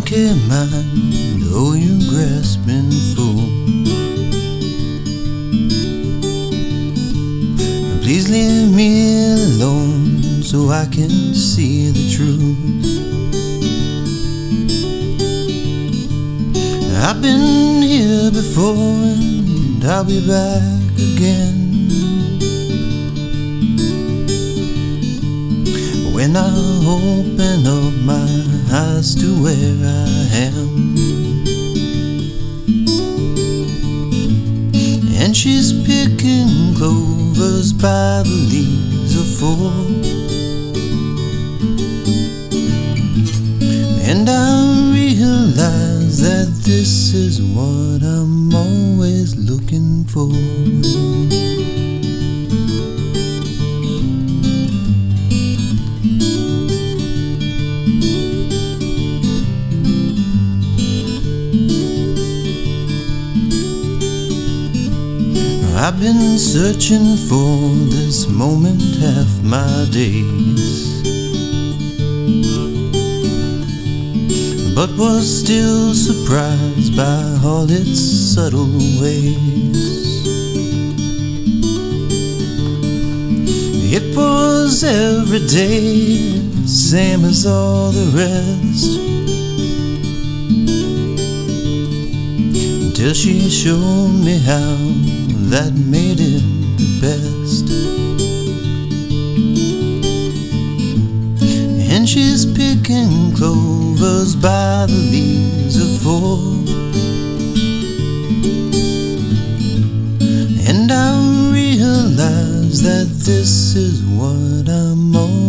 monkey mind, oh, you grasping fool. Please leave me alone so I can see the truth. I've been here before and I'll be back again. When I open up my eyes to where I am. And she's picking clovers by the leaves of four. And I realize that this is what I'm always looking for. I've been searching for this moment half my days, but was still surprised by all its subtle ways. It was every day, same as all the rest. Until she showed me how that made it the best. And she's picking clovers by the leaves of four. And I realize that this is what I'm on.